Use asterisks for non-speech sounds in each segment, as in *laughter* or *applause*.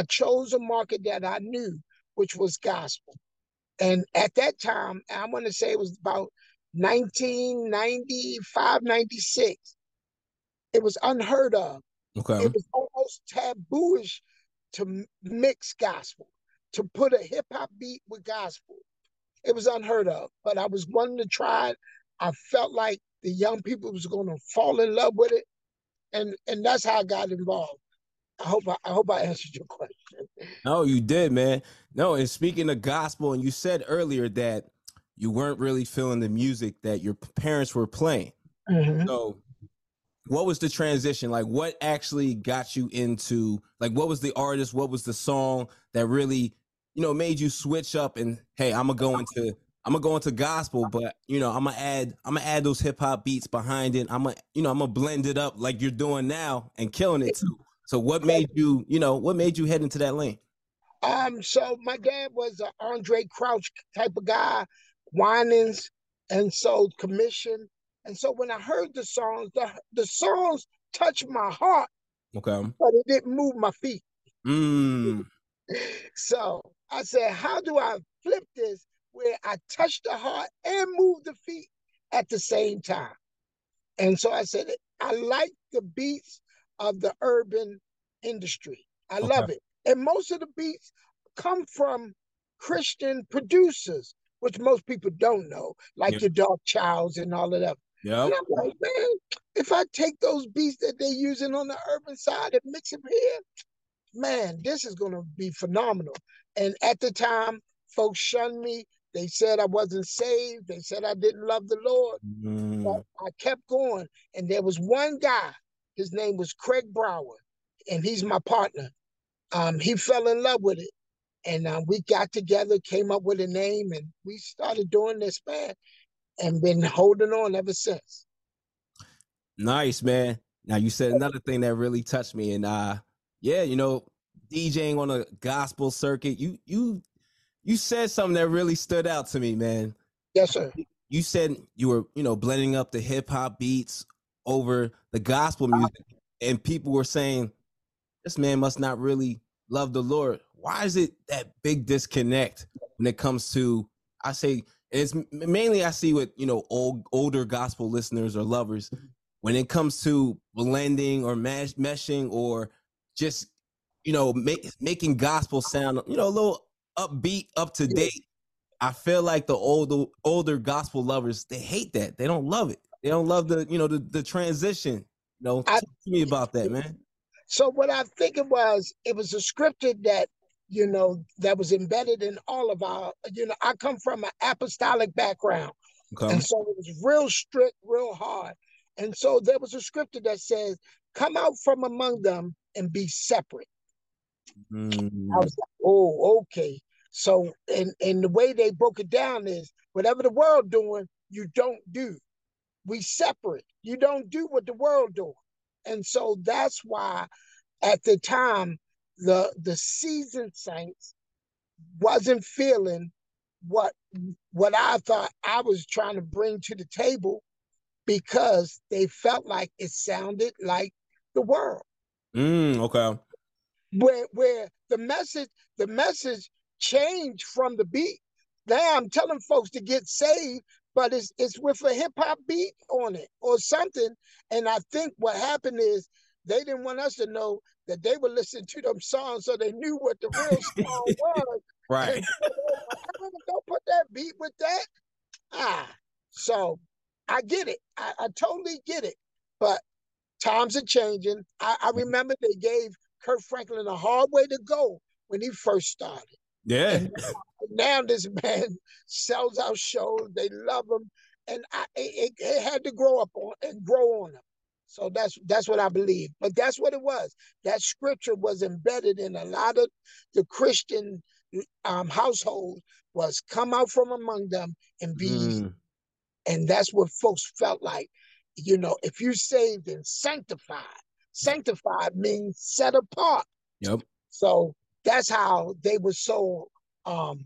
I chose a market that I knew, which was gospel. And at that time, I want to say it was about 1995, 96. It was unheard of. Okay. It was almost tabooish to mix gospel, to put a hip hop beat with gospel. It was unheard of, but I was wanting to try it. I felt like the young people was going to fall in love with it, and and that's how I got involved. I hope I, I hope I answered your question. No, you did, man. No, and speaking of gospel, and you said earlier that you weren't really feeling the music that your parents were playing. Mhm. So, what was the transition? Like, what actually got you into? Like, what was the artist? What was the song that really, you know, made you switch up and hey, I'm gonna go into I'm gonna go into gospel, but you know, I'm gonna add I'm gonna add those hip hop beats behind it. I'm gonna you know I'm gonna blend it up like you're doing now and killing it too. So, what made you you know what made you head into that lane? Um, so my dad was an Andraé Crouch type of guy, Winans, and so commission. And so when I heard the songs, the the songs touched my heart, Okay. but it didn't move my feet. Mm. *laughs* So I said, how do I flip this where I touch the heart and move the feet at the same time? And so I said, I like the beats of the urban industry. I Okay. love it. And most of the beats come from Christian producers, which most people don't know, like Yep. your Dark Childs and all of that. Yep. And I'm like, man, if I take those beats that they're using on the urban side and mix them here, man, this is going to be phenomenal. And at the time, folks shunned me. They said I wasn't saved. They said I didn't love the Lord. Mm. But I kept going. And there was one guy, his name was Craig Brower, and he's my partner. Um, he fell in love with it. And uh, we got together, came up with a name, and we started doing this, band and been holding on ever since. Nice, man. Now you said another thing that really touched me, and uh, yeah, you know, DJing on a gospel circuit. You you you said something that really stood out to me, man. Yes, sir. You said you were, you know, blending up the hip hop beats over the gospel music, and people were saying, "This man must not really love the Lord." Why is it that big disconnect when it comes to? I say it's mainly I see with you know old older gospel listeners or lovers when it comes to blending or mesh, meshing or just you know make, making gospel sound you know a little upbeat up to date i feel like the older older gospel lovers they hate that they don't love it they don't love the you know the, the transition you know I- talk to me about that man So what I think it was, it was a scripture that, you know, that was embedded in all of our, you know, I come from an apostolic background. okay And so it was real strict, real hard. And so there was a scripture that says, come out from among them and be separate. Mm, I was like, oh, okay. So and and the way they broke it down is whatever the world doing, you don't do. We separate. You don't do what the world doing. And so that's why at the time the the seasoned saints wasn't feeling what what I thought I was trying to bring to the table because they felt like it sounded like the world mm, okay where where the message the message changed from the beat. Now I'm telling folks to get saved, but it's it's with a hip hop beat on it or something. And I think what happened is they didn't want us to know that they were listening to them songs, so they knew what the real *laughs* song was. right And don't put that beat with that. Ah, so I get it. I, I totally get it. But times are changing. I, I remember they gave Kirk Franklin a hard way to go when he first started. yeah now this *laughs* man sells out shows. They love him, and I, it, it had to grow up on and grow on him. So that's that's what I believe. But that's what it was. That scripture was embedded in a lot of the Christian um, household was come out from among them and be mm. and that's what folks felt like. You know, if you saved and sanctified, sanctified means set apart. Yep. So that's how they were so um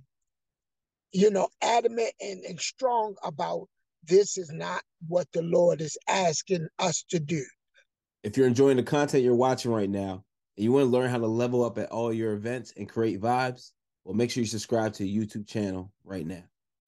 you know adamant and, and strong about this is not what the Lord is asking us to do. If you're enjoying the content you're watching right now and you want to learn how to level up at all your events and create vibes, well, make sure you subscribe to the YouTube channel right now.